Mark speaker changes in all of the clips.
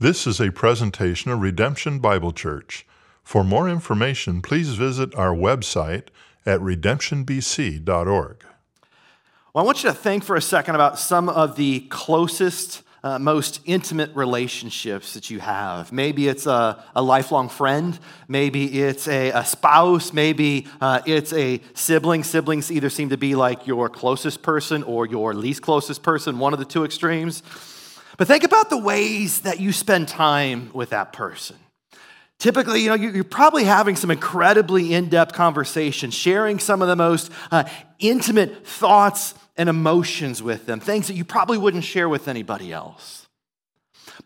Speaker 1: This is a presentation of Redemption Bible Church. For more information, please visit our website at redemptionbc.org.
Speaker 2: Well, I want you to think for a second about some of the closest, uh, most intimate relationships that you have. Maybe it's a, a lifelong friend, maybe it's a, a spouse, maybe uh, it's a sibling. Siblings either seem to be like your closest person or your least closest person, one of the two extremes. But think about the ways that you spend time with that person. Typically, you know, you're probably having some incredibly in depth conversations, sharing some of the most uh, intimate thoughts and emotions with them, things that you probably wouldn't share with anybody else.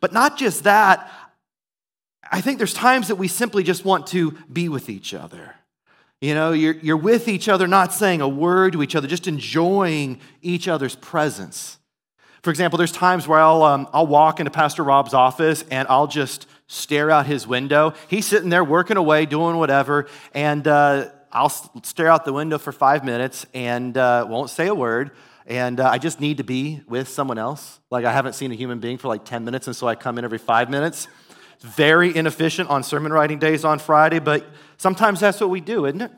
Speaker 2: But not just that, I think there's times that we simply just want to be with each other. You know, you're, you're with each other, not saying a word to each other, just enjoying each other's presence. For example, there's times where I'll, um, I'll walk into Pastor Rob's office and I'll just stare out his window. He's sitting there working away, doing whatever, and uh, I'll stare out the window for five minutes and uh, won't say a word. And uh, I just need to be with someone else. Like I haven't seen a human being for like 10 minutes, and so I come in every five minutes. Very inefficient on sermon writing days on Friday, but sometimes that's what we do, isn't it?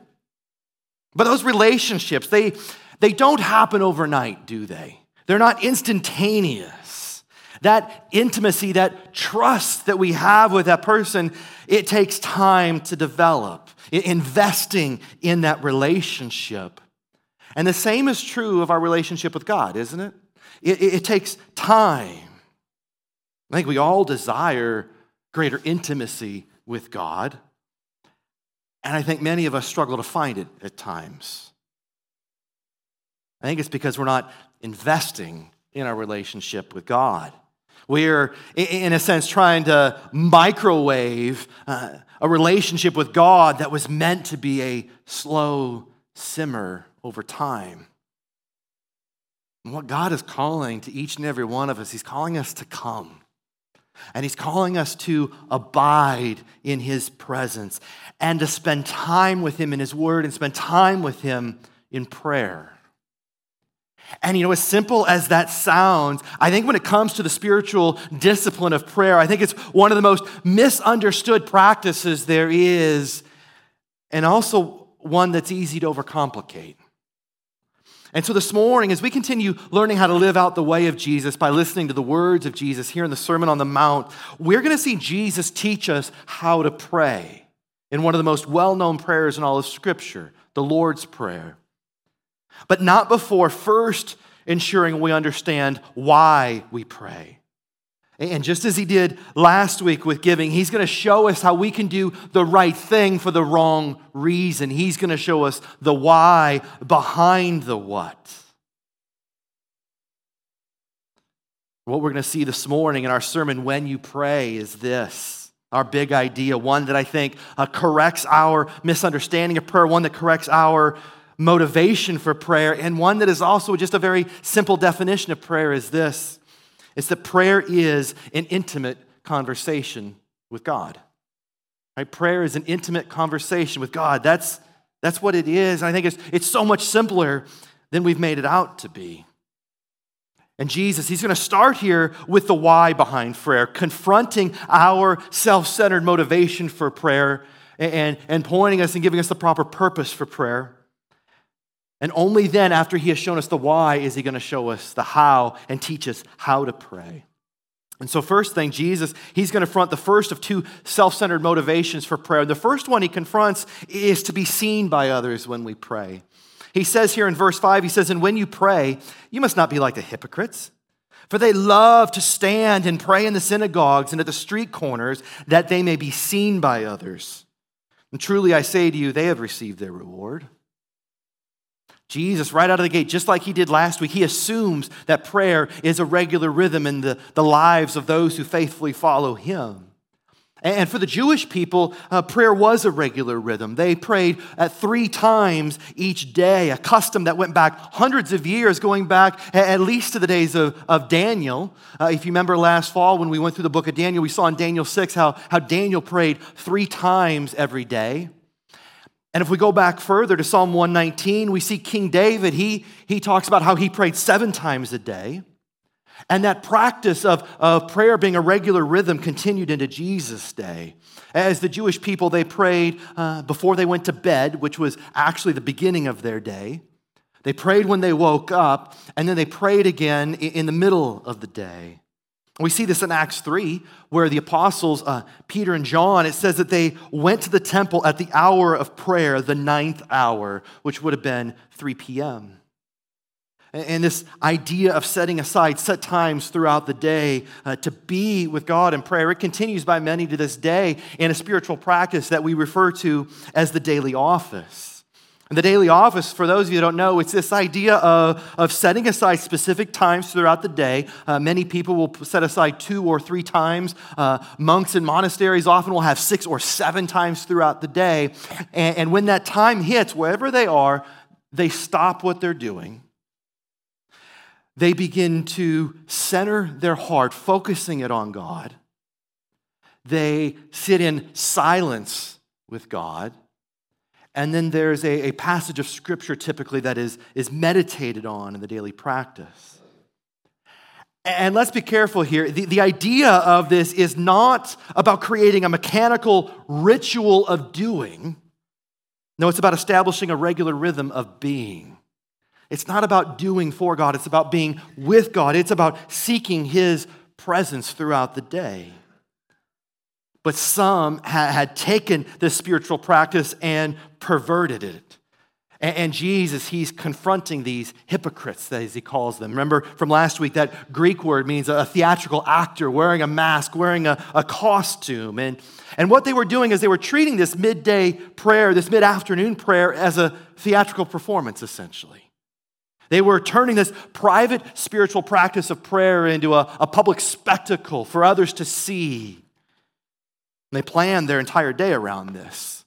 Speaker 2: But those relationships, they, they don't happen overnight, do they? They're not instantaneous. That intimacy, that trust that we have with that person, it takes time to develop, investing in that relationship. And the same is true of our relationship with God, isn't it? It, it, it takes time. I think we all desire greater intimacy with God. And I think many of us struggle to find it at times. I think it's because we're not investing in our relationship with God. We're, in a sense, trying to microwave uh, a relationship with God that was meant to be a slow simmer over time. And what God is calling to each and every one of us, He's calling us to come. And He's calling us to abide in His presence and to spend time with Him in His Word and spend time with Him in prayer. And you know, as simple as that sounds, I think when it comes to the spiritual discipline of prayer, I think it's one of the most misunderstood practices there is, and also one that's easy to overcomplicate. And so this morning, as we continue learning how to live out the way of Jesus by listening to the words of Jesus here in the Sermon on the Mount, we're going to see Jesus teach us how to pray in one of the most well known prayers in all of Scripture, the Lord's Prayer but not before first ensuring we understand why we pray. And just as he did last week with giving, he's going to show us how we can do the right thing for the wrong reason. He's going to show us the why behind the what. What we're going to see this morning in our sermon, When You Pray, is this our big idea, one that I think uh, corrects our misunderstanding of prayer, one that corrects our motivation for prayer, and one that is also just a very simple definition of prayer is this it's that prayer is an intimate conversation with God. Right? Prayer is an intimate conversation with God. That's, that's what it is. And I think it's, it's so much simpler than we've made it out to be. And Jesus, he's going to start here with the why behind prayer, confronting our self centered motivation for prayer and, and pointing us and giving us the proper purpose for prayer. And only then, after he has shown us the why, is he going to show us the how and teach us how to pray. And so, first thing, Jesus, he's going to confront the first of two self centered motivations for prayer. The first one he confronts is to be seen by others when we pray. He says here in verse 5, he says, And when you pray, you must not be like the hypocrites, for they love to stand and pray in the synagogues and at the street corners that they may be seen by others. And truly I say to you, they have received their reward. Jesus, right out of the gate, just like he did last week, he assumes that prayer is a regular rhythm in the, the lives of those who faithfully follow him. And for the Jewish people, uh, prayer was a regular rhythm. They prayed at three times each day, a custom that went back hundreds of years, going back at least to the days of, of Daniel. Uh, if you remember last fall when we went through the book of Daniel, we saw in Daniel 6 how, how Daniel prayed three times every day. And if we go back further to Psalm 119, we see King David, he, he talks about how he prayed seven times a day. And that practice of, of prayer being a regular rhythm continued into Jesus' day. As the Jewish people, they prayed uh, before they went to bed, which was actually the beginning of their day. They prayed when they woke up, and then they prayed again in the middle of the day. We see this in Acts 3, where the apostles, uh, Peter and John, it says that they went to the temple at the hour of prayer, the ninth hour, which would have been 3 p.m. And this idea of setting aside set times throughout the day uh, to be with God in prayer, it continues by many to this day in a spiritual practice that we refer to as the daily office. The daily office, for those of you who don't know, it's this idea of, of setting aside specific times throughout the day. Uh, many people will set aside two or three times. Uh, monks in monasteries often will have six or seven times throughout the day. And, and when that time hits, wherever they are, they stop what they're doing. They begin to center their heart, focusing it on God. They sit in silence with God and then there's a, a passage of scripture typically that is, is meditated on in the daily practice. And let's be careful here. The, the idea of this is not about creating a mechanical ritual of doing. No, it's about establishing a regular rhythm of being. It's not about doing for God, it's about being with God. It's about seeking His presence throughout the day. But some had taken this spiritual practice and perverted it. And Jesus, he's confronting these hypocrites, as he calls them. Remember from last week, that Greek word means a theatrical actor wearing a mask, wearing a, a costume. And, and what they were doing is they were treating this midday prayer, this mid afternoon prayer, as a theatrical performance, essentially. They were turning this private spiritual practice of prayer into a, a public spectacle for others to see. They planned their entire day around this.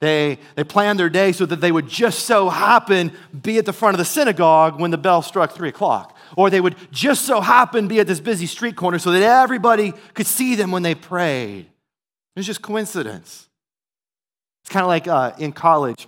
Speaker 2: They, they planned their day so that they would just so happen be at the front of the synagogue when the bell struck three o'clock. Or they would just so happen be at this busy street corner so that everybody could see them when they prayed. It was just coincidence. It's kind of like uh, in college.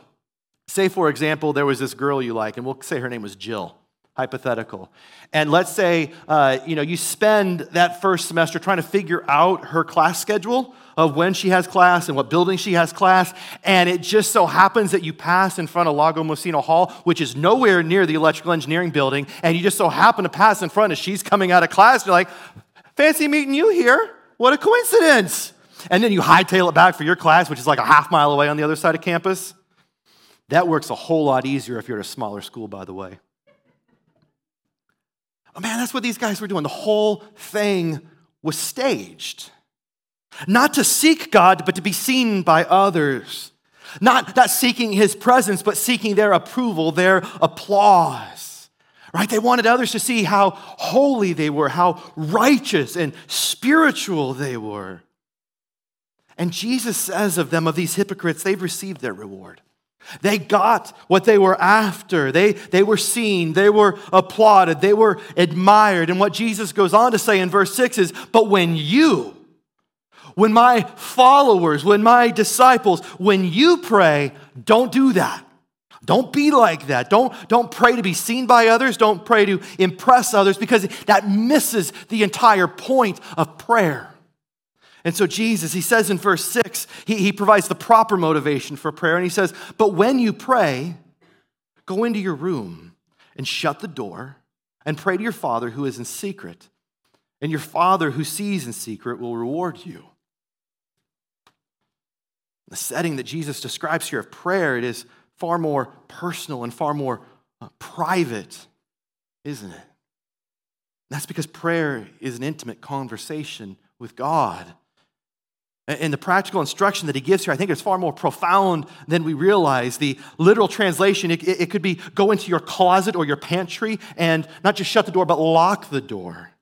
Speaker 2: Say, for example, there was this girl you like, and we'll say her name was Jill hypothetical. And let's say, uh, you know, you spend that first semester trying to figure out her class schedule of when she has class and what building she has class, and it just so happens that you pass in front of Lago Mocino Hall, which is nowhere near the electrical engineering building, and you just so happen to pass in front as she's coming out of class, you're like, fancy meeting you here. What a coincidence. And then you hightail it back for your class, which is like a half mile away on the other side of campus. That works a whole lot easier if you're at a smaller school, by the way. Oh man, that's what these guys were doing. The whole thing was staged. Not to seek God, but to be seen by others. Not, not seeking his presence, but seeking their approval, their applause. Right? They wanted others to see how holy they were, how righteous and spiritual they were. And Jesus says of them, of these hypocrites, they've received their reward. They got what they were after. They, they were seen, they were applauded, they were admired. And what Jesus goes on to say in verse 6 is, But when you, when my followers, when my disciples, when you pray, don't do that. Don't be like that. Don't, don't pray to be seen by others. Don't pray to impress others because that misses the entire point of prayer. And so, Jesus, he says in verse 6, he, he provides the proper motivation for prayer. And he says, But when you pray, go into your room and shut the door and pray to your Father who is in secret. And your Father who sees in secret will reward you. The setting that Jesus describes here of prayer, it is far more personal and far more uh, private, isn't it? That's because prayer is an intimate conversation with God. And the practical instruction that he gives here, I think, is far more profound than we realize. The literal translation, it, it, could be go into your closet or your pantry and not just shut the door, but lock the door.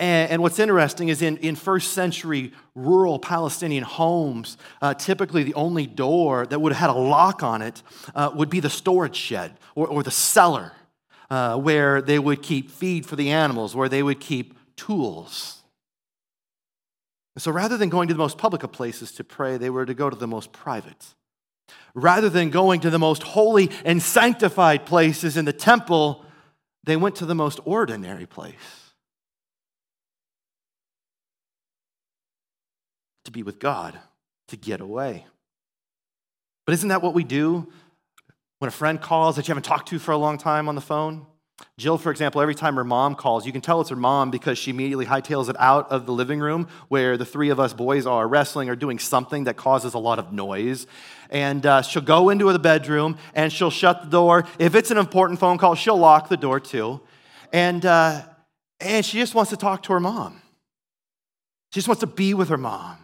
Speaker 2: And, and what's interesting is in, in first century rural Palestinian homes, uh, typically the only door that would have had a lock on it uh, would be the storage shed or, or the cellar uh, where they would keep feed for the animals, where they would keep tools. And so rather than going to the most public of places to pray, they were to go to the most private. Rather than going to the most holy and sanctified places in the temple, they went to the most ordinary place to be with God, to get away. But isn't that what we do when a friend calls that you haven't talked to for a long time on the phone? Jill, for example, every time her mom calls, you can tell it's her mom because she immediately hightails it out of the living room where the three of us boys are wrestling or doing something that causes a lot of noise. And uh, she'll go into the bedroom and she'll shut the door. If it's an important phone call, she'll lock the door too. And, uh, and she just wants to talk to her mom. She just wants to be with her mom.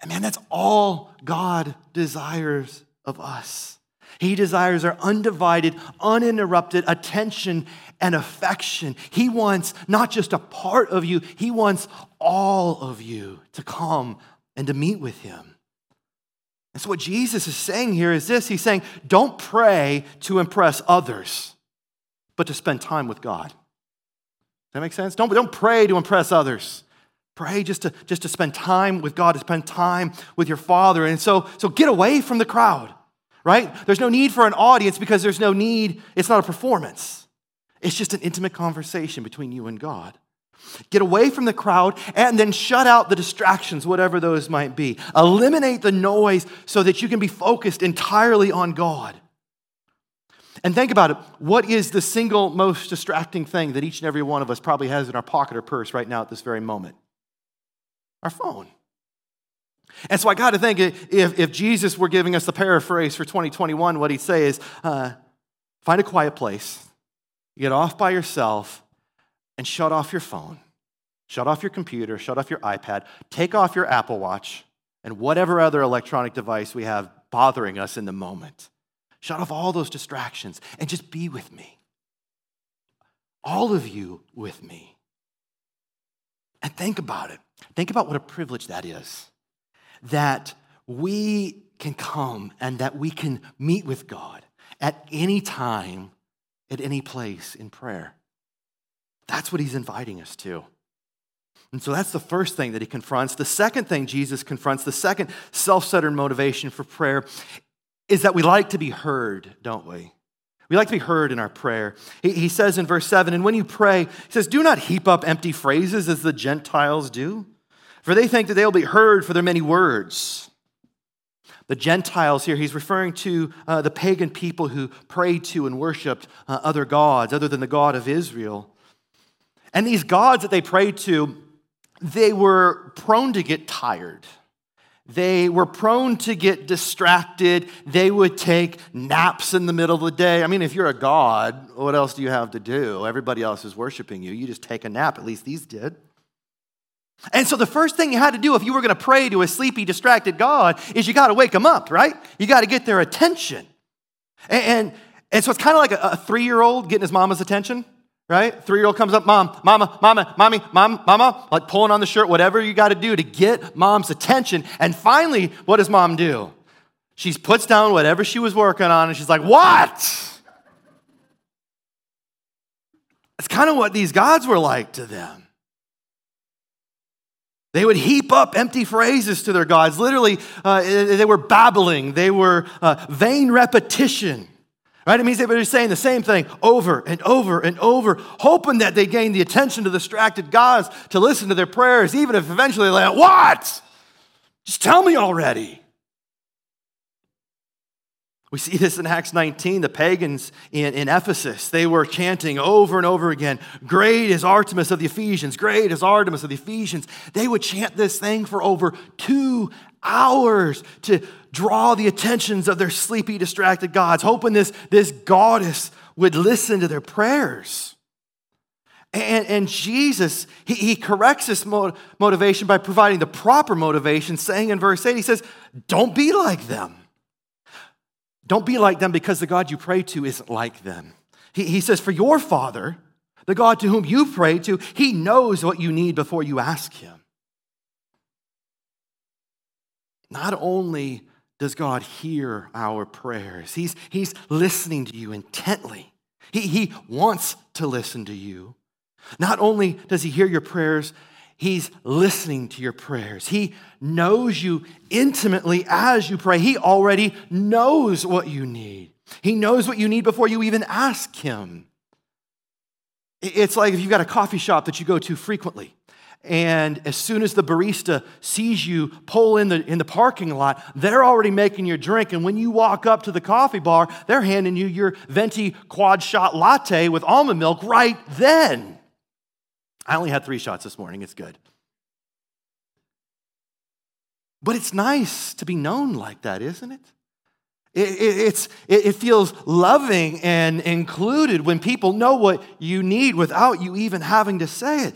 Speaker 2: And man, that's all God desires of us. He desires our undivided, uninterrupted attention and affection. He wants not just a part of you, He wants all of you to come and to meet with Him. And so, what Jesus is saying here is this He's saying, don't pray to impress others, but to spend time with God. Does that make sense? Don't, don't pray to impress others. Pray just to, just to spend time with God, to spend time with your Father. And so, so get away from the crowd right? There's no need for an audience because there's no need, it's not a performance. It's just an intimate conversation between you and God. Get away from the crowd and then shut out the distractions, whatever those might be. Eliminate the noise so that you can be focused entirely on God. And think about it what is the single most distracting thing that each and every one of us probably has in our pocket or purse right now at this very moment? Our phone. And so I got to think if, if Jesus were giving us the paraphrase for 2021, what he'd say is uh, find a quiet place, get off by yourself, and shut off your phone, shut off your computer, shut off your iPad, take off your Apple Watch, and whatever other electronic device we have bothering us in the moment. Shut off all those distractions and just be with me. All of you with me. And think about it. Think about what a privilege that is that we can come and that we can meet with God at any time, at any place in prayer. That's what he's inviting us to. And so that's the first thing that he confronts. The second thing Jesus confronts, the second self centered motivation for prayer, is that we like to be heard, don't we? We like to be heard in our prayer. He, he says in verse 7 And when you pray, he says, Do not heap up empty phrases as the Gentiles do for they think that they'll be heard for their many words. The Gentiles here, he's referring to uh, the pagan people who prayed to and worshiped uh, other gods other than the God of Israel. And these gods that they prayed to, they were prone to get tired. They were prone to get distracted. They would take naps in the middle of the day. I mean, if you're a god, what else do you have to do? Everybody else is worshiping you. You just take a nap. At least these did. And so the first thing you had to do if you were going to pray to a sleepy, distracted God is you got to wake them up, right? You got to get their attention. And, and, and so it's kind of like a, a three year old getting his mama's attention, right? Three year old comes up, mom, mama, mama, mommy, mom, mama, like pulling on the shirt, whatever you got to do to get mom's attention. And finally, what does mom do? She puts down whatever she was working on and she's like, what? It's kind of what these gods were like to them. They would heap up empty phrases to their gods. Literally, uh, they were babbling, they were uh, vain repetition. Right? It means they were saying the same thing over and over and over, hoping that they gain the attention of distracted gods to listen to their prayers, even if eventually they're like, What? Just tell me already. We see this in Acts 19. The pagans in, in Ephesus, they were chanting over and over again, Great is Artemis of the Ephesians, great is Artemis of the Ephesians. They would chant this thing for over two hours to draw the attentions of their sleepy, distracted gods, hoping this, this goddess would listen to their prayers. And, and Jesus, he, he corrects this motivation by providing the proper motivation, saying in verse 8, he says, Don't be like them. Don't be like them because the God you pray to isn't like them. He, he says, For your Father, the God to whom you pray to, he knows what you need before you ask him. Not only does God hear our prayers, he's, he's listening to you intently. He, he wants to listen to you. Not only does he hear your prayers, He's listening to your prayers. He knows you intimately as you pray. He already knows what you need. He knows what you need before you even ask Him. It's like if you've got a coffee shop that you go to frequently and as soon as the barista sees you pull in the, in the parking lot, they're already making your drink. And when you walk up to the coffee bar, they're handing you your venti quad shot latte with almond milk right then. I only had three shots this morning. It's good. But it's nice to be known like that, isn't it? It, it, it's, it, it feels loving and included when people know what you need without you even having to say it.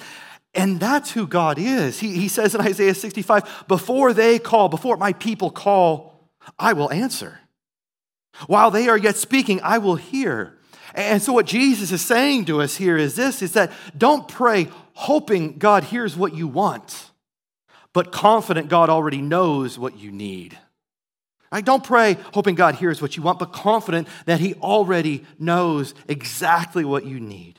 Speaker 2: And that's who God is. He, he says in Isaiah 65 before they call, before my people call, I will answer. While they are yet speaking, I will hear. And so, what Jesus is saying to us here is this is that don't pray hoping God hears what you want, but confident God already knows what you need. Right? Don't pray hoping God hears what you want, but confident that He already knows exactly what you need.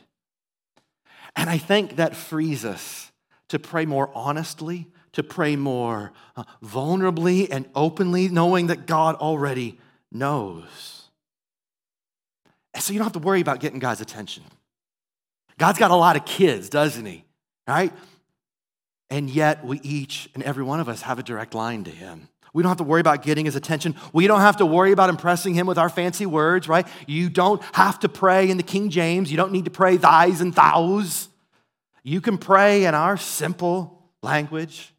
Speaker 2: And I think that frees us to pray more honestly, to pray more uh, vulnerably and openly, knowing that God already knows. And so you don't have to worry about getting God's attention. God's got a lot of kids, doesn't he? Right? And yet, we each and every one of us have a direct line to him. We don't have to worry about getting his attention. We don't have to worry about impressing him with our fancy words, right? You don't have to pray in the King James. You don't need to pray thys and thous. You can pray in our simple language.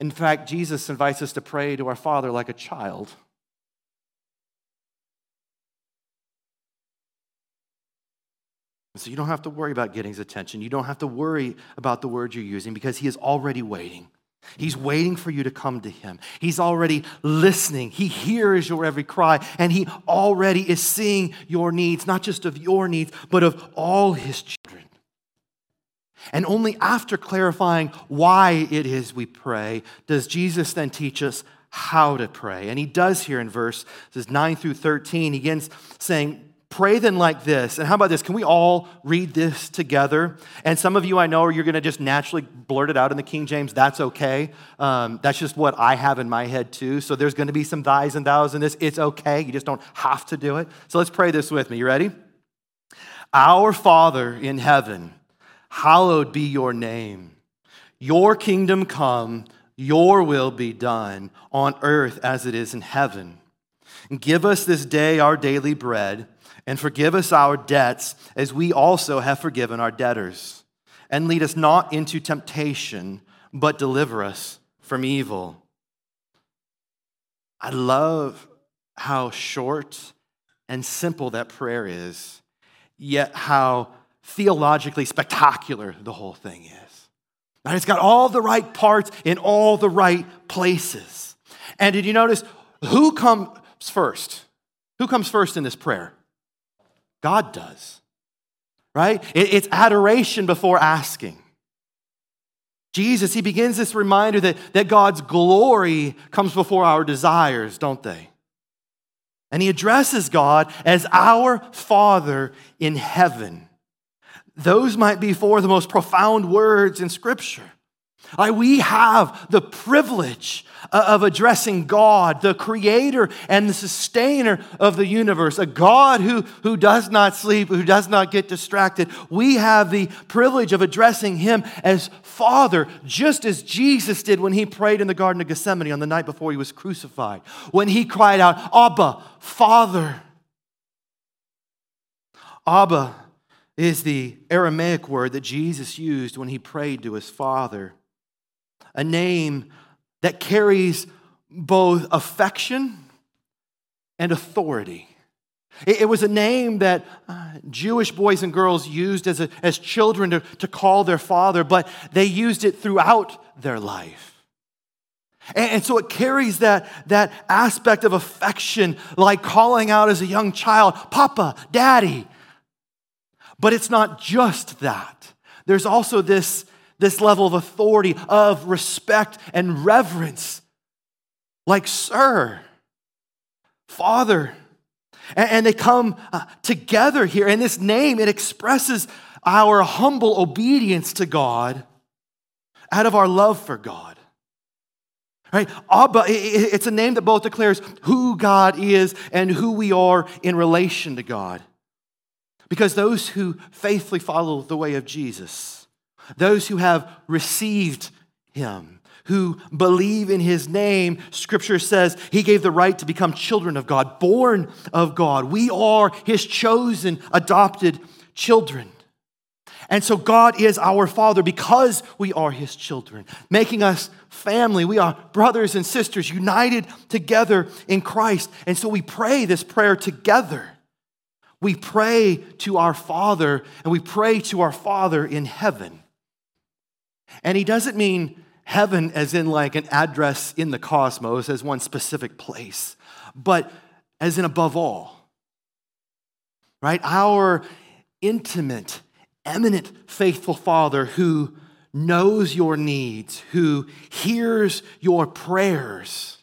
Speaker 2: In fact, Jesus invites us to pray to our Father like a child. So you don't have to worry about getting his attention. You don't have to worry about the words you're using because he is already waiting. He's waiting for you to come to him. He's already listening. He hears your every cry, and he already is seeing your needs, not just of your needs, but of all his children. And only after clarifying why it is we pray does Jesus then teach us how to pray. And he does here in verse says 9 through 13. He begins saying, Pray then like this. And how about this? Can we all read this together? And some of you I know you're going to just naturally blurt it out in the King James. That's okay. Um, that's just what I have in my head too. So there's going to be some thys and thous in this. It's okay. You just don't have to do it. So let's pray this with me. You ready? Our Father in heaven, hallowed be your name. Your kingdom come, your will be done on earth as it is in heaven. Give us this day our daily bread and forgive us our debts as we also have forgiven our debtors. And lead us not into temptation, but deliver us from evil. I love how short and simple that prayer is, yet how theologically spectacular the whole thing is. And it's got all the right parts in all the right places. And did you notice who comes first? Who comes first in this prayer? God does, right? It's adoration before asking. Jesus, he begins this reminder that, that God's glory comes before our desires, don't they? And he addresses God as our Father in heaven. Those might be four of the most profound words in Scripture. Like we have the privilege of addressing God, the creator and the sustainer of the universe, a God who, who does not sleep, who does not get distracted. We have the privilege of addressing him as Father, just as Jesus did when he prayed in the Garden of Gethsemane on the night before he was crucified, when he cried out, Abba, Father. Abba is the Aramaic word that Jesus used when he prayed to his Father a name that carries both affection and authority. It, was a name that uh, Jewish boys and girls used as, a, as children to, to call their father, but they used it throughout their life. And, and so it carries that, that aspect of affection, like calling out as a young child, Papa, Daddy. But it's not just that. There's also this this level of authority, of respect and reverence. Like, sir, father. And, they come uh, together here. And this name, it expresses our humble obedience to God out of our love for God. Right? Abba, it's a name that both declares who God is and who we are in relation to God. Because those who faithfully follow the way of Jesus those who have received him, who believe in his name. Scripture says he gave the right to become children of God, born of God. We are his chosen, adopted children. And so God is our Father because we are His children, making us family. We are brothers and sisters united together in Christ. And so we pray this prayer together. We pray to our Father and we pray to our Father in heaven. And He doesn't mean heaven as in like an address in the cosmos, as one specific place, but as in above all. Right? Our intimate, immanent, faithful Father who knows your needs, who hears your prayers,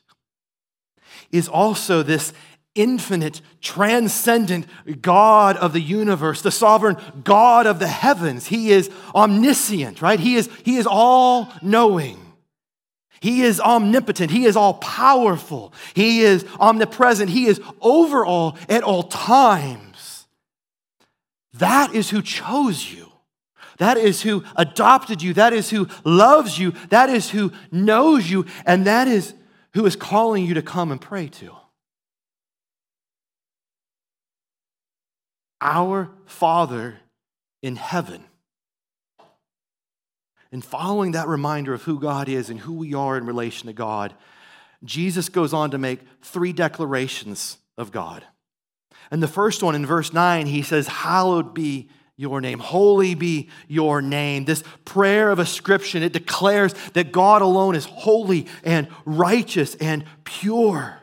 Speaker 2: is also this infinite, transcendent God of the universe, the sovereign God of the heavens. He is omniscient, right? He is, he is all knowing. He is omnipotent. He is all powerful. He is omnipresent. He is over all at all times. That is who chose you. That is who adopted you. That is who loves you. That is who knows you. And that is who is calling you to come and pray to. Our Father in heaven. And following that reminder of who God is and who we are in relation to God, Jesus goes on to make three declarations of God. And the first one in verse 9, he says, Hallowed be your name. Holy be your name. This prayer of ascription, it declares that God alone is holy and righteous and pure.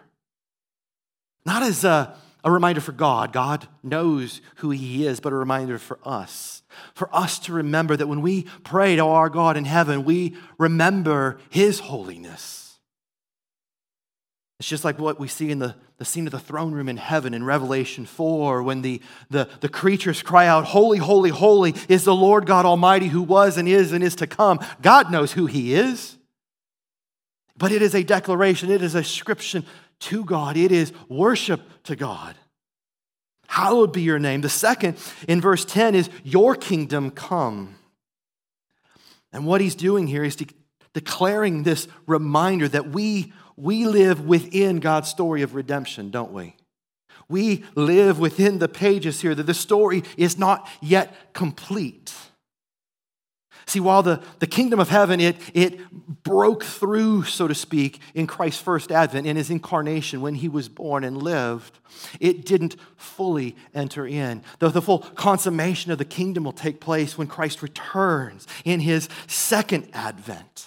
Speaker 2: Not as a, a reminder for God, God knows who He is, but a reminder for us. For us to remember that when we pray to our God in heaven, we remember His holiness. It's just like what we see in the, the scene of the throne room in heaven in Revelation 4 when the, the, the creatures cry out, Holy, holy, holy is the Lord God Almighty who was and is and is to come. God knows who He is. But it is a declaration, it is a ascription to God, it is worship to God. Hallowed be your name. The second in verse 10 is, Your kingdom come. And what he's doing here is de- declaring this reminder that we we live within God's story of redemption, don't we? We live within the pages here, that the story is not yet complete. See, while the, the kingdom of heaven, it, it broke through, so to speak, in Christ's first advent, in his incarnation, when he was born and lived, it didn't fully enter in. Though the full consummation of the kingdom will take place when Christ returns in his second advent.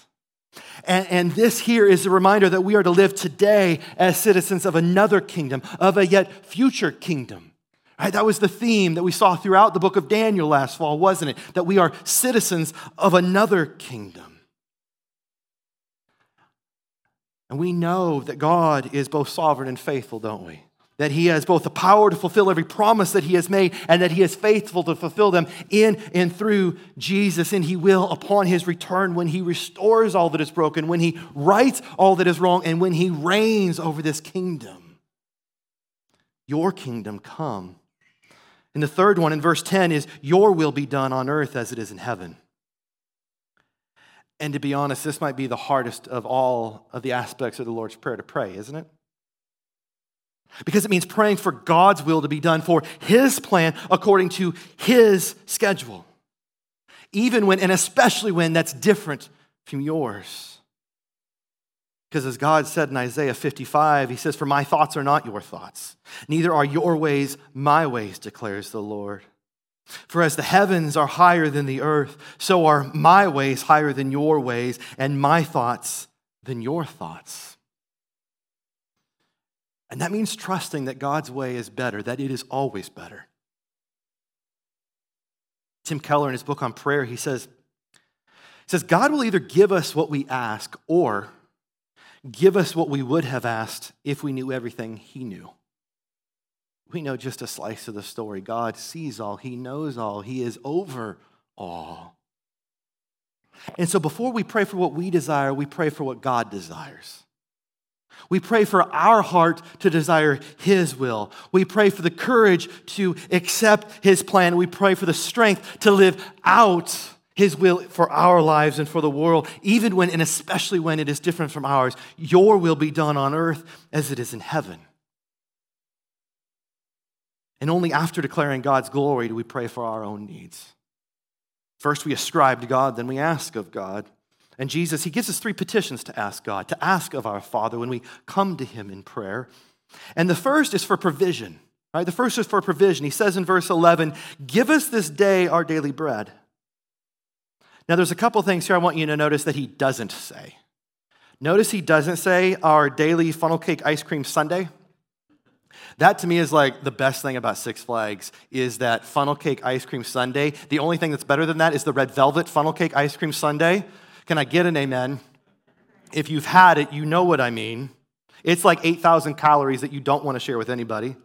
Speaker 2: And, and, this here is a reminder that we are to live today as citizens of another kingdom, of a yet future kingdom. Right? That was the theme that we saw throughout the book of Daniel last fall, wasn't it? That we are citizens of another kingdom. And we know that God is both sovereign and faithful, don't we? that he has both the power to fulfill every promise that he has made and that he is faithful to fulfill them in and through Jesus. And he will upon his return when he restores all that is broken, when he rights all that is wrong, and when he reigns over this kingdom. Your kingdom come. And the third one in verse 10 is, Your will be done on earth as it is in heaven. And to be honest, this might be the hardest of all of the aspects of the Lord's Prayer to pray, isn't it? because it means praying for God's will to be done, for His plan according to His schedule. Even when, and especially when that's different from yours. Because as God said in Isaiah 55, He says, For my thoughts are not your thoughts, neither are your ways my ways, declares the Lord. For as the heavens are higher than the earth, so are my ways higher than your ways, and my thoughts than your thoughts. And that means trusting that God's way is better, that it is always better. Tim Keller, in his book on prayer, he says, he says, God will either give us what we ask or give us what we would have asked if we knew everything he knew. We know just a slice of the story. God sees all, he knows all, he is over all. And so before we pray for what we desire, we pray for what God desires. We pray for our heart to desire His will. We pray for the courage to accept His plan. We pray for the strength to live out His will for our lives and for the world, even when and especially when it is different from ours. Your will be done on earth as it is in heaven. And only after declaring God's glory do we pray for our own needs. First, we ascribe to God, then we ask of God. And Jesus, He gives us three petitions to ask God, to ask of our Father when we come to Him in prayer. And the first is for provision, right? The first is for provision. He says in verse 11, Give us this day our daily bread. Now, there's a couple things here I want you to notice that He doesn't say. Notice He doesn't say our daily funnel cake ice cream sundae. That to me is like the best thing about Six Flags is that funnel cake ice cream sundae. The only thing that's better than that is the red velvet funnel cake ice cream sundae. Can I get an amen? If you've had it, you know what I mean. It's like 8,000 calories that you don't want to share with anybody.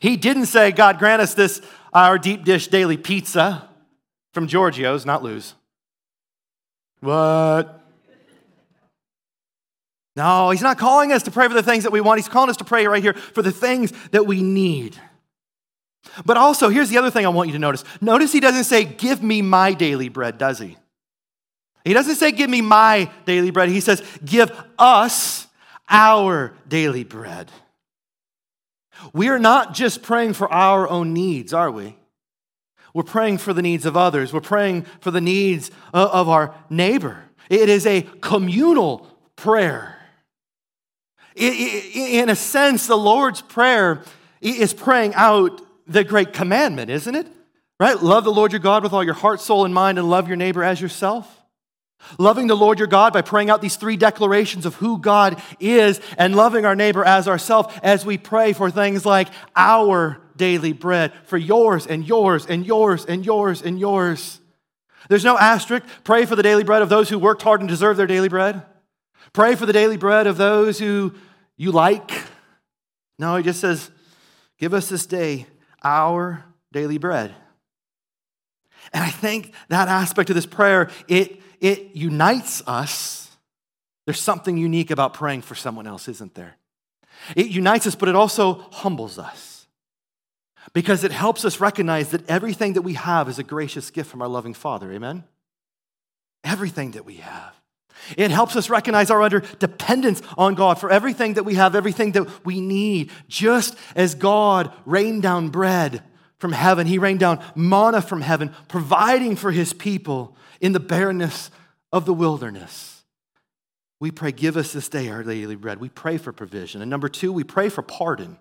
Speaker 2: He didn't say, God, grant us this, our deep dish daily pizza from Giorgio's, not lose. What? No, he's not calling us to pray for the things that we want. He's calling us to pray right here for the things that we need. But also, here's the other thing I want you to notice. Notice he doesn't say, Give me my daily bread, does he? He doesn't say, Give me my daily bread. He says, Give us our daily bread. We are not just praying for our own needs, are we? We're praying for the needs of others. We're praying for the needs uh, of our neighbor. It is a communal prayer. In a sense, the Lord's Prayer is praying out the great commandment, isn't it? Right? Love the Lord your God with all your heart, soul, and mind, and love your neighbor as yourself. Loving the Lord your God by praying out these three declarations of who God is and loving our neighbor as ourself as we pray for things like our daily bread, for yours and yours and yours and yours and yours. There's no asterisk. Pray for the daily bread of those who worked hard and deserve their daily bread. Pray for the daily bread of those who you like. No, he just says, Give us this day our daily bread. And I think that aspect of this prayer, it, it unites us. There's something unique about praying for someone else, isn't there? It unites us, but it also humbles us because it helps us recognize that everything that we have is a gracious gift from our loving Father. Amen? Everything that we have. It helps us recognize our utter dependence on God for everything that we have, everything that we need. Just as God rained down bread from heaven, He rained down manna from heaven, providing for His people in the barrenness of the wilderness. We pray, give us this day our daily bread. We pray for provision. And number two, we pray for pardon.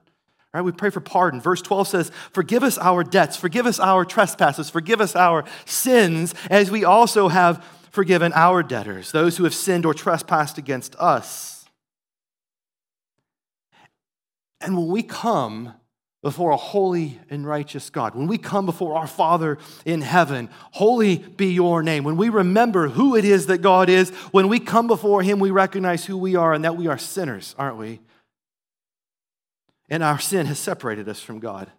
Speaker 2: Right? We pray for pardon. Verse 12 says, Forgive us our debts, forgive us our trespasses, forgive us our sins, as we also have forgiven our debtors, those who have sinned or trespassed against us. And when we come before a holy and righteous God, when we come before our Father in heaven, holy be your name. When we remember who it is that God is, when we come before Him, we recognize who we are and that we are sinners, aren't we? And our sin has separated us from God.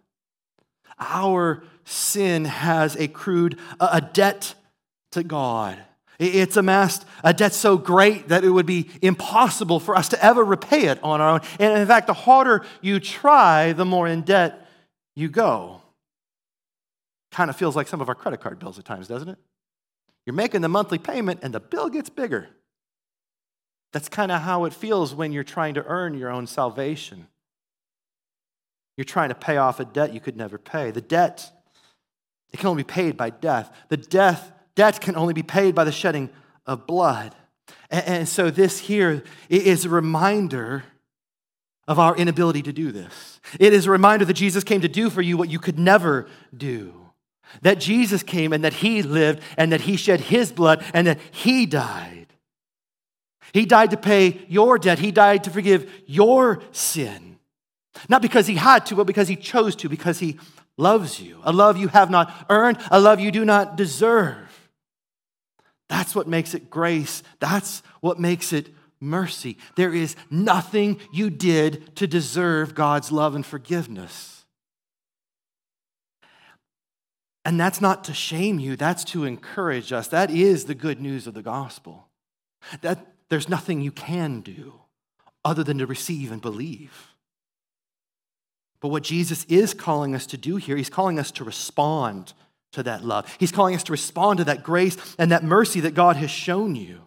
Speaker 2: Our sin has accrued a debt to God. It's amassed a debt so great that it would be impossible for us to ever repay it on our own. And in fact, the harder you try, the more in debt you go. Kind of feels like some of our credit card bills at times, doesn't it? You're making the monthly payment and the bill gets bigger. That's kind of how it feels when you're trying to earn your own salvation. You're trying to pay off a debt you could never pay. The debt, it can only be paid by death. The death debt can only be paid by the shedding of blood. And, and so, this here is a reminder of our inability to do this. It is a reminder that Jesus came to do for you what you could never do. That Jesus came and that he lived and that he shed his blood and that he died. He died to pay your debt, he died to forgive your sin. Not because he had to, but because he chose to, because he loves you. A love you have not earned, a love you do not deserve. That's what makes it grace. That's what makes it mercy. There is nothing you did to deserve God's love and forgiveness. And that's not to shame you, that's to encourage us. That is the good news of the gospel. That there's nothing you can do other than to receive and believe. But what Jesus is calling us to do here, he's calling us to respond to that love. He's calling us to respond to that grace and that mercy that God has shown you.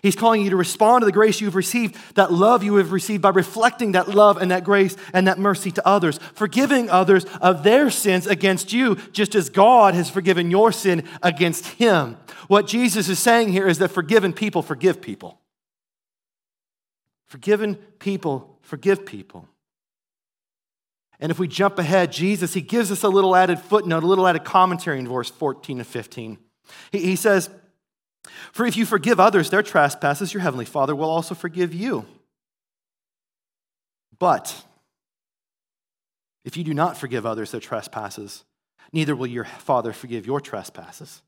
Speaker 2: He's calling you to respond to the grace you've received, that love you have received by reflecting that love and that grace and that mercy to others, forgiving others of their sins against you, just as God has forgiven your sin against him. What Jesus is saying here is that forgiven people forgive people. Forgiven people forgive people. And if we jump ahead, Jesus, he gives us a little added footnote, a little added commentary in verse 14 and 15. He, he says, For if you forgive others their trespasses, your heavenly Father will also forgive you. But if you do not forgive others their trespasses, neither will your Father forgive your trespasses.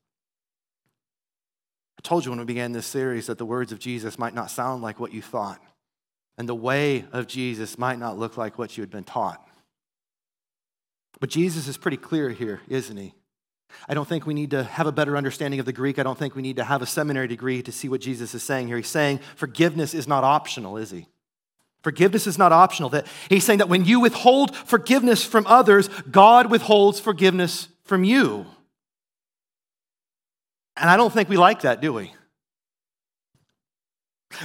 Speaker 2: I told you when we began this series that the words of Jesus might not sound like what you thought, and the way of Jesus might not look like what you had been taught. But Jesus is pretty clear here, isn't he? I don't think we need to have a better understanding of the Greek. I don't think we need to have a seminary degree to see what Jesus is saying here. He's saying forgiveness is not optional, is he? Forgiveness is not optional. That he's saying that when you withhold forgiveness from others, God withholds forgiveness from you. And I don't think we like that, do we?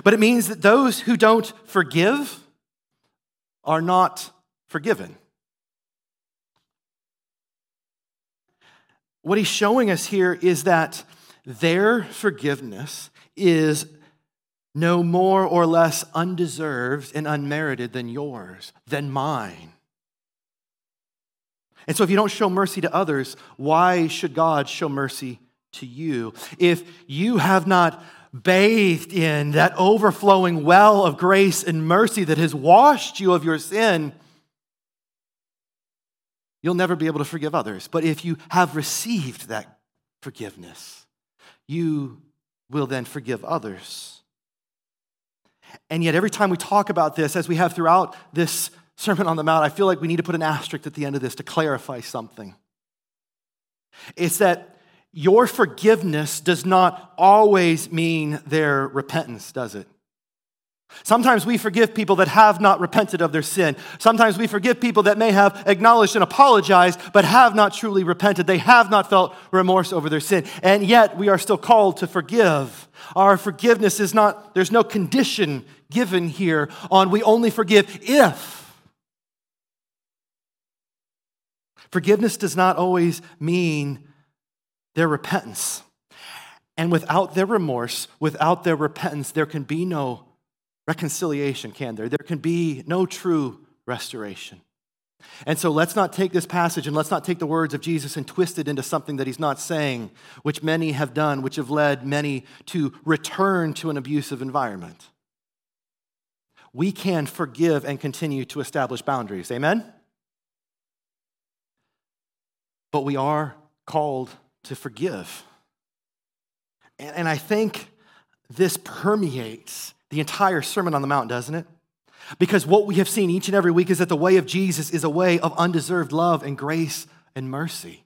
Speaker 2: But it means that those who don't forgive are not forgiven. What he's showing us here is that their forgiveness is no more or less undeserved and unmerited than yours, than mine. And so, if you don't show mercy to others, why should God show mercy to you? If you have not bathed in that overflowing well of grace and mercy that has washed you of your sin, you'll never be able to forgive others. But if you have received that forgiveness, you will then forgive others. And yet, every time we talk about this, as we have throughout this Sermon on the Mount, I feel like we need to put an asterisk at the end of this to clarify something. It's that your forgiveness does not always mean their repentance, does it? Sometimes we forgive people that have not repented of their sin. Sometimes we forgive people that may have acknowledged and apologized, but have not truly repented. They have not felt remorse over their sin. And yet we are still called to forgive. Our forgiveness is not, there's no condition given here on we only forgive if. Forgiveness does not always mean their repentance. And without their remorse, without their repentance, there can be no reconciliation, can there? There can be no true restoration. And so let's not take this passage and let's not take the words of Jesus and twist it into something that he's not saying, which many have done, which have led many to return to an abusive environment. We can forgive and continue to establish boundaries. Amen? But we are called to forgive. And, I think this permeates the entire Sermon on the Mount, doesn't it? Because what we have seen each and every week is that the way of Jesus is a way of undeserved love and grace and mercy.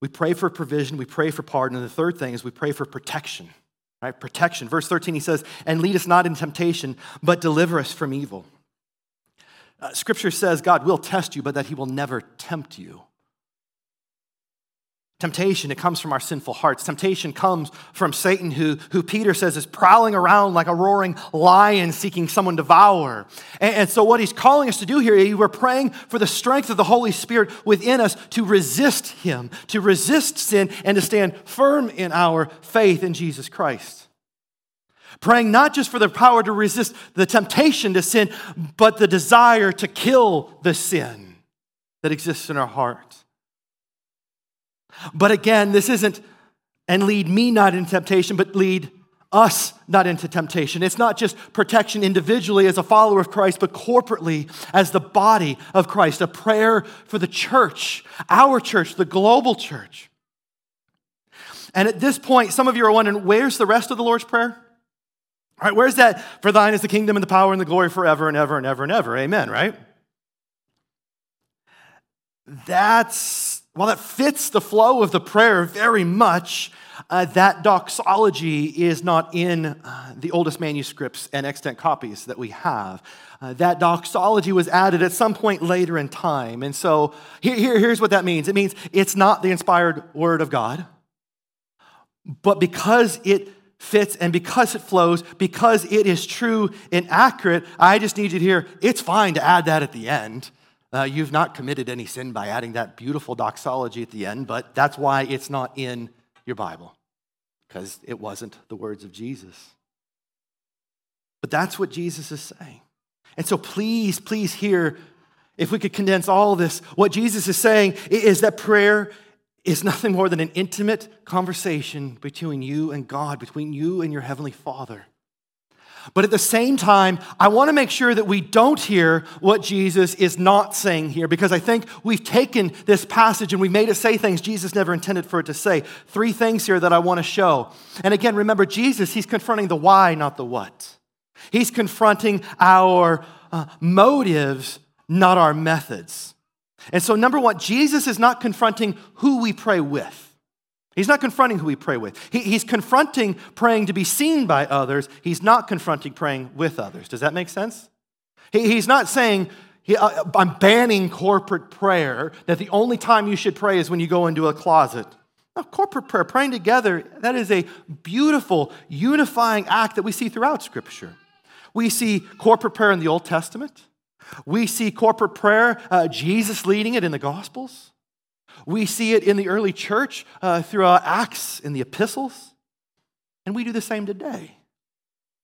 Speaker 2: We pray for provision, we pray for pardon, and the third thing is we pray for protection. Right? Protection. Verse 13, he says, And lead us not in temptation, but deliver us from evil. Uh, scripture says God will test you, but that he will never tempt you. Temptation, it comes from our sinful hearts. Temptation comes from Satan, who, who Peter says is prowling around like a roaring lion seeking someone to devour. And, and so, what he's calling us to do here, we're praying for the strength of the Holy Spirit within us to resist him, to resist sin, and to stand firm in our faith in Jesus Christ. Praying not just for the power to resist the temptation to sin, but the desire to kill the sin that exists in our heart. But again, this isn't, and lead me not into temptation, but lead us not into temptation. It's not just protection individually as a follower of Christ, but corporately as the body of Christ, a prayer for the church, our church, the global church. And at this point, some of you are wondering, where's the rest of the Lord's Prayer? All right, where's that? For thine is the kingdom and the power and the glory forever and ever and ever and ever. Amen, right? That's while that fits the flow of the prayer very much, uh, that doxology is not in uh, the oldest manuscripts and extant copies that we have. Uh, that doxology was added at some point later in time. And so here, here, here's what that means it means it's not the inspired word of God, but because it fits and because it flows, because it is true and accurate, I just need you to hear it's fine to add that at the end. Uh, you've not committed any sin by adding that beautiful doxology at the end, but that's why it's not in your Bible, because it wasn't the words of Jesus. But that's what Jesus is saying. And so please, please hear, if we could condense all this, what Jesus is saying is that prayer is nothing more than an intimate conversation between you and God, between you and your Heavenly Father. But at the same time, I want to make sure that we don't hear what Jesus is not saying here because I think we've taken this passage and we've made it say things Jesus never intended for it to say. Three things here that I want to show. And again, remember, Jesus, he's confronting the why, not the what. He's confronting our uh, motives, not our methods. And so, number one, Jesus is not confronting who we pray with. He's not confronting who we pray with. He, he's confronting praying to be seen by others. He's not confronting praying with others. Does that make sense? He, he's not saying, he, uh, I'm banning corporate prayer, that the only time you should pray is when you go into a closet. No, corporate prayer, praying together, that is a beautiful, unifying act that we see throughout Scripture. We see corporate prayer in the Old Testament. We see corporate prayer, uh, Jesus leading it in the Gospels. We see it in the early church uh, through Acts in the epistles. And we do the same today.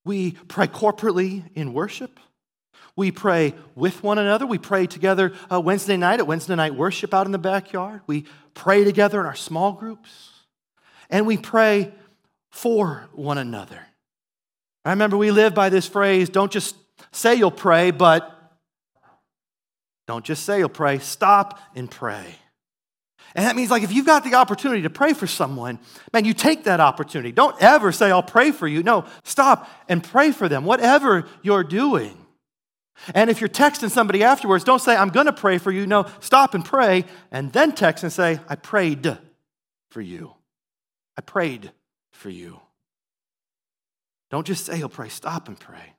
Speaker 2: We pray corporately in worship. We pray with one another. We pray together uh, Wednesday night at Wednesday night worship out in the backyard. We pray together in our small groups. And we pray for one another. I remember we live by this phrase don't just say you'll pray, but don't just say you'll pray, stop and pray. And that means, like, if you've got the opportunity to pray for someone, man, you take that opportunity. Don't ever say, I'll pray for you. No, stop and pray for them, whatever you're doing. And if you're texting somebody afterwards, don't say, I'm going to pray for you. No, stop and pray, and then text and say, I prayed for you. I prayed for you. Don't just say, He'll pray. Stop and pray.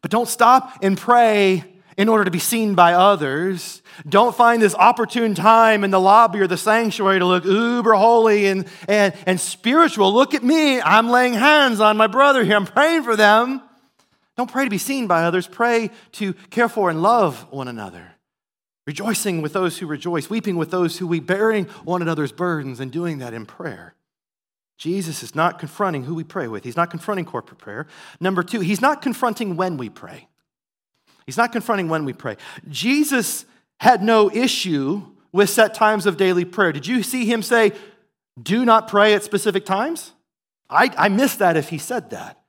Speaker 2: But don't stop and pray in order to be seen by others. Don't find this opportune time in the lobby or the sanctuary to look uber holy and, and, and spiritual. Look at me. I'm laying hands on my brother here. I'm praying for them. Don't pray to be seen by others. Pray to care for and love one another. Rejoicing with those who rejoice, weeping with those who weep, bearing one another's burdens, and doing that in prayer. Jesus is not confronting who we pray with. He's not confronting corporate prayer. Number two, he's not confronting when we pray. He's not confronting when we pray. Jesus had no issue with set times of daily prayer. Did you see him say, do not pray at specific times? I, I missed that if he said that.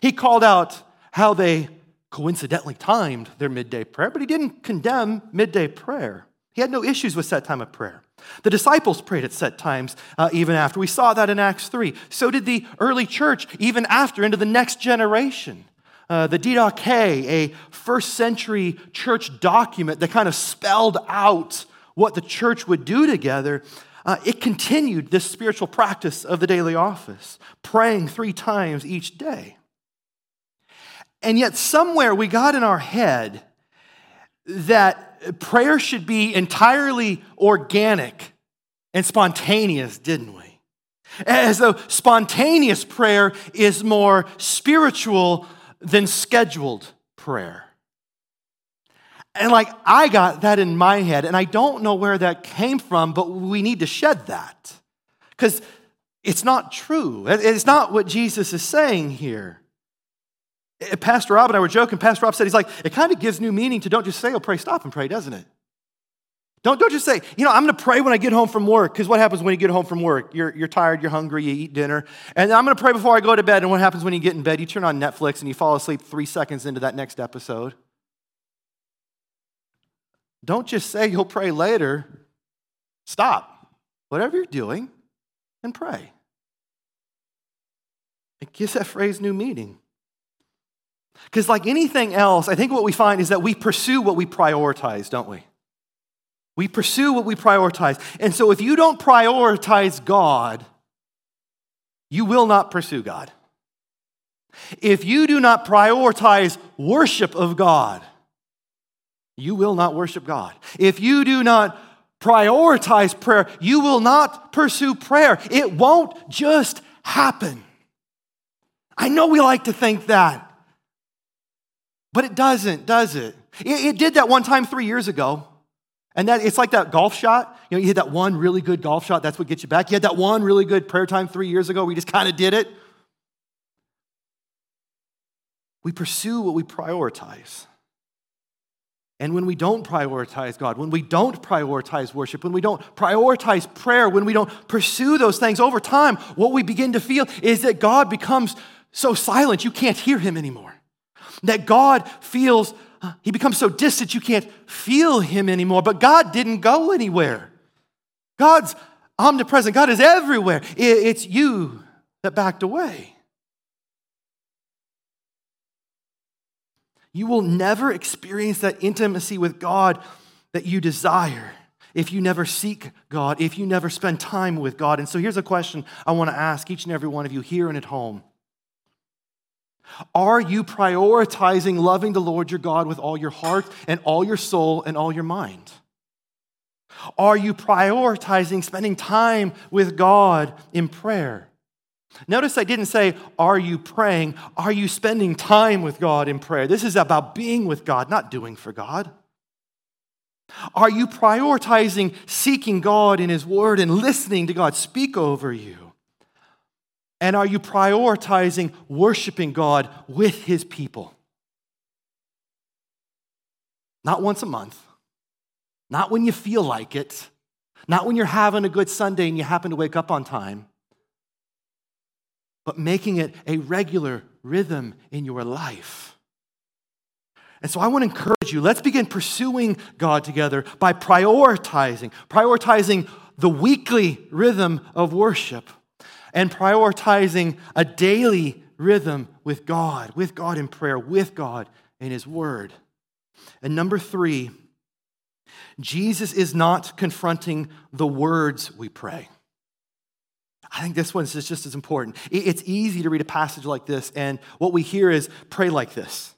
Speaker 2: He called out how they coincidentally timed their midday prayer, but he didn't condemn midday prayer. He had no issues with set time of prayer. The disciples prayed at set times uh, even after. We saw that in Acts 3. So did the early church even after into the next generation. Uh, the Didache, a first century church document that kind of spelled out what the church would do together, uh, it continued this spiritual practice of the daily office, praying three times each day. And yet, somewhere we got in our head that prayer should be entirely organic and spontaneous, didn't we? As though spontaneous prayer is more spiritual than scheduled prayer. And like I got that in my head, and I don't know where that came from, but we need to shed that because it's not true. It's not what Jesus is saying here. Eh, Pastor Rob and I were joking. Pastor Rob said, he's like, it kind of gives new meaning to don't just say, oh, pray, stop and pray, doesn't it? Don't, don't just say, you know, I'm going to pray when I get home from work. Because what happens when you get home from work? You're, you're tired, you're hungry, you eat dinner. And I'm going to pray before I go to bed. And what happens when you get in bed? You turn on Netflix and you fall asleep three seconds into that next episode. Don't just say you'll pray later. Stop. Whatever you're doing and pray. It gives that phrase new meaning. Because, like anything else, I think what we find is that we pursue what we prioritize, don't we? We pursue what we prioritize. And so if you don't prioritize God, you will not pursue God. If you do not prioritize worship of God, you will not worship God. If you do not prioritize prayer, you will not pursue prayer. It won't just happen. I know we like to think that, but it doesn't, does it? It, it did that one time three years ago. And that it's like that golf shot. You know, you hit that one really good golf shot, that's what gets you back. You had that one really good prayer time three years ago. We just kind of did it. We pursue what we prioritize. And when we don't prioritize God, when we don't prioritize worship, when we don't prioritize prayer, when we don't pursue those things over time, what we begin to feel is that God becomes so silent you can't hear him anymore. That God feels, uh, he becomes so distant you can't feel him anymore. But God didn't go anywhere. God's omnipresent, God is everywhere. It's you that backed away. You will never experience that intimacy with God that you desire if you never seek God, if you never spend time with God. And so here's a question I want to ask each and every one of you here and at home. Are you prioritizing loving the Lord your God with all your heart and all your soul and all your mind? Are you prioritizing spending time with God in prayer? Notice I didn't say, Are you praying? Are you spending time with God in prayer? This is about being with God, not doing for God. Are you prioritizing seeking God in His Word and listening to God speak over you? And are you prioritizing worshiping God with His people? Not once a month, not when you feel like it, not when you're having a good Sunday and you happen to wake up on time but making it a regular rhythm in your life. And so I want to encourage you, let's begin pursuing God together by prioritizing, prioritizing the weekly rhythm of worship and prioritizing a daily rhythm with God, with God in prayer, with God in His Word. And number three, Jesus is not confronting the words we pray. I think this one is just as important. It's easy to read a passage like this, and what we hear is pray like this.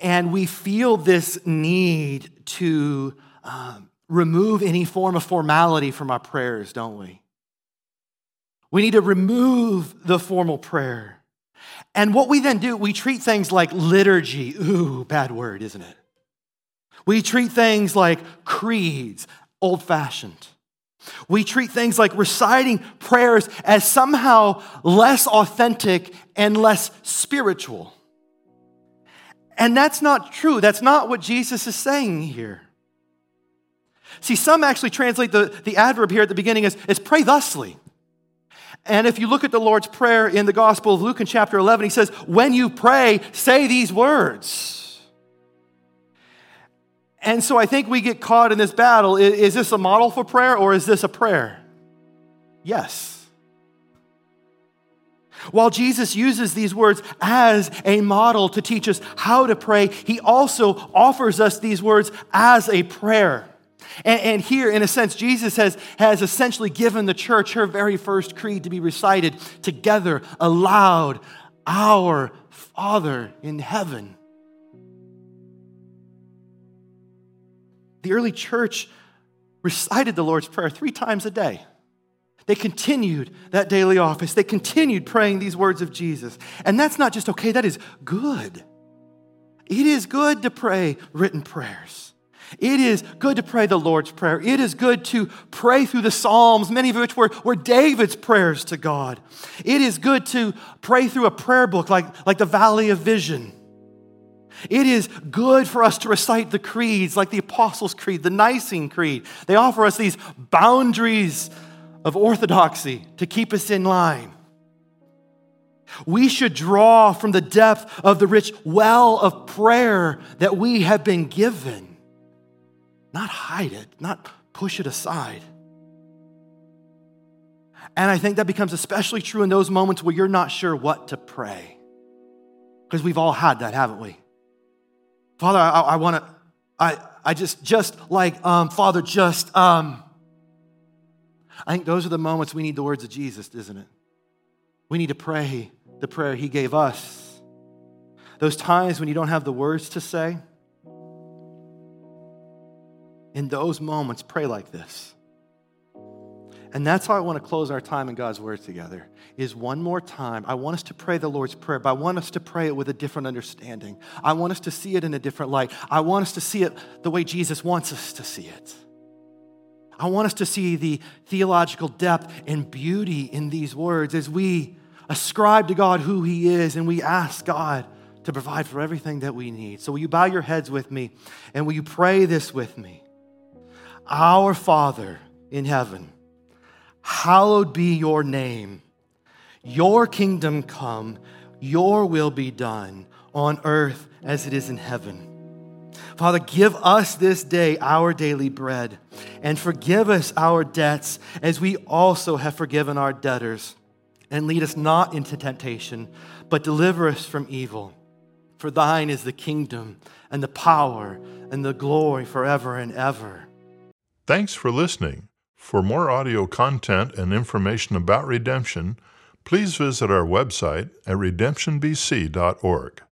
Speaker 2: And we feel this need to um, remove any form of formality from our prayers, don't we? We need to remove the formal prayer. And what we then do, we treat things like liturgy. Ooh, bad word, isn't it? We treat things like creeds, old fashioned. We treat things like reciting prayers as somehow less authentic and less spiritual. And that's not true. That's not what Jesus is saying here. See, some actually translate the, the adverb here at the beginning as, as pray thusly. And if you look at the Lord's Prayer in the Gospel of Luke in chapter 11, he says, When you pray, say these words. And so I think we get caught in this battle. Is this a model for prayer or is this a prayer? Yes. While Jesus uses these words as a model to teach us how to pray, he also offers us these words as a prayer. And, and, here, in a sense, Jesus has, has essentially given the church her very first creed to be recited together, aloud Our Father in heaven. The early church recited the Lord's Prayer three times a day. They continued that daily office. They continued praying these words of Jesus. And that's not just okay, that is good. It is good to pray written prayers. It is good to pray the Lord's Prayer. It is good to pray through the Psalms, many of which were, were David's prayers to God. It is good to pray through a prayer book like, like the Valley of Vision. It is good for us to recite the creeds like the Apostles' Creed, the Nicene Creed. They offer us these boundaries of orthodoxy to keep us in line. We should draw from the depth of the rich well of prayer that we have been given, not hide it, not push it aside. And I think that becomes especially true in those moments where you're not sure what to pray. Because we've all had that, haven't we? Father, I, I want to, I, I just, just like, um, Father, just, um, I think those are the moments we need the words of Jesus, isn't it? We need to pray the prayer He gave us. Those times when you don't have the words to say, in those moments, pray like this. And that's how I want to close our time in God's Word together. Is one more time. I want us to pray the Lord's Prayer, but I want us to pray it with a different understanding. I want us to see it in a different light. I want us to see it the way Jesus wants us to see it. I want us to see the theological depth and beauty in these words as we ascribe to God who He is and we ask God to provide for everything that we need. So, will you bow your heads with me and will you pray this with me? Our Father in heaven Hallowed be your name. Your kingdom come, your will be done on earth as it is in heaven. Father, give us this day our daily bread and forgive us our debts as we also have forgiven our debtors. And lead us not into temptation, but deliver us from evil. For thine is the kingdom and the power and the glory forever and ever.
Speaker 1: Thanks for listening. For more audio content and information about redemption, please visit our website at redemptionbc.org.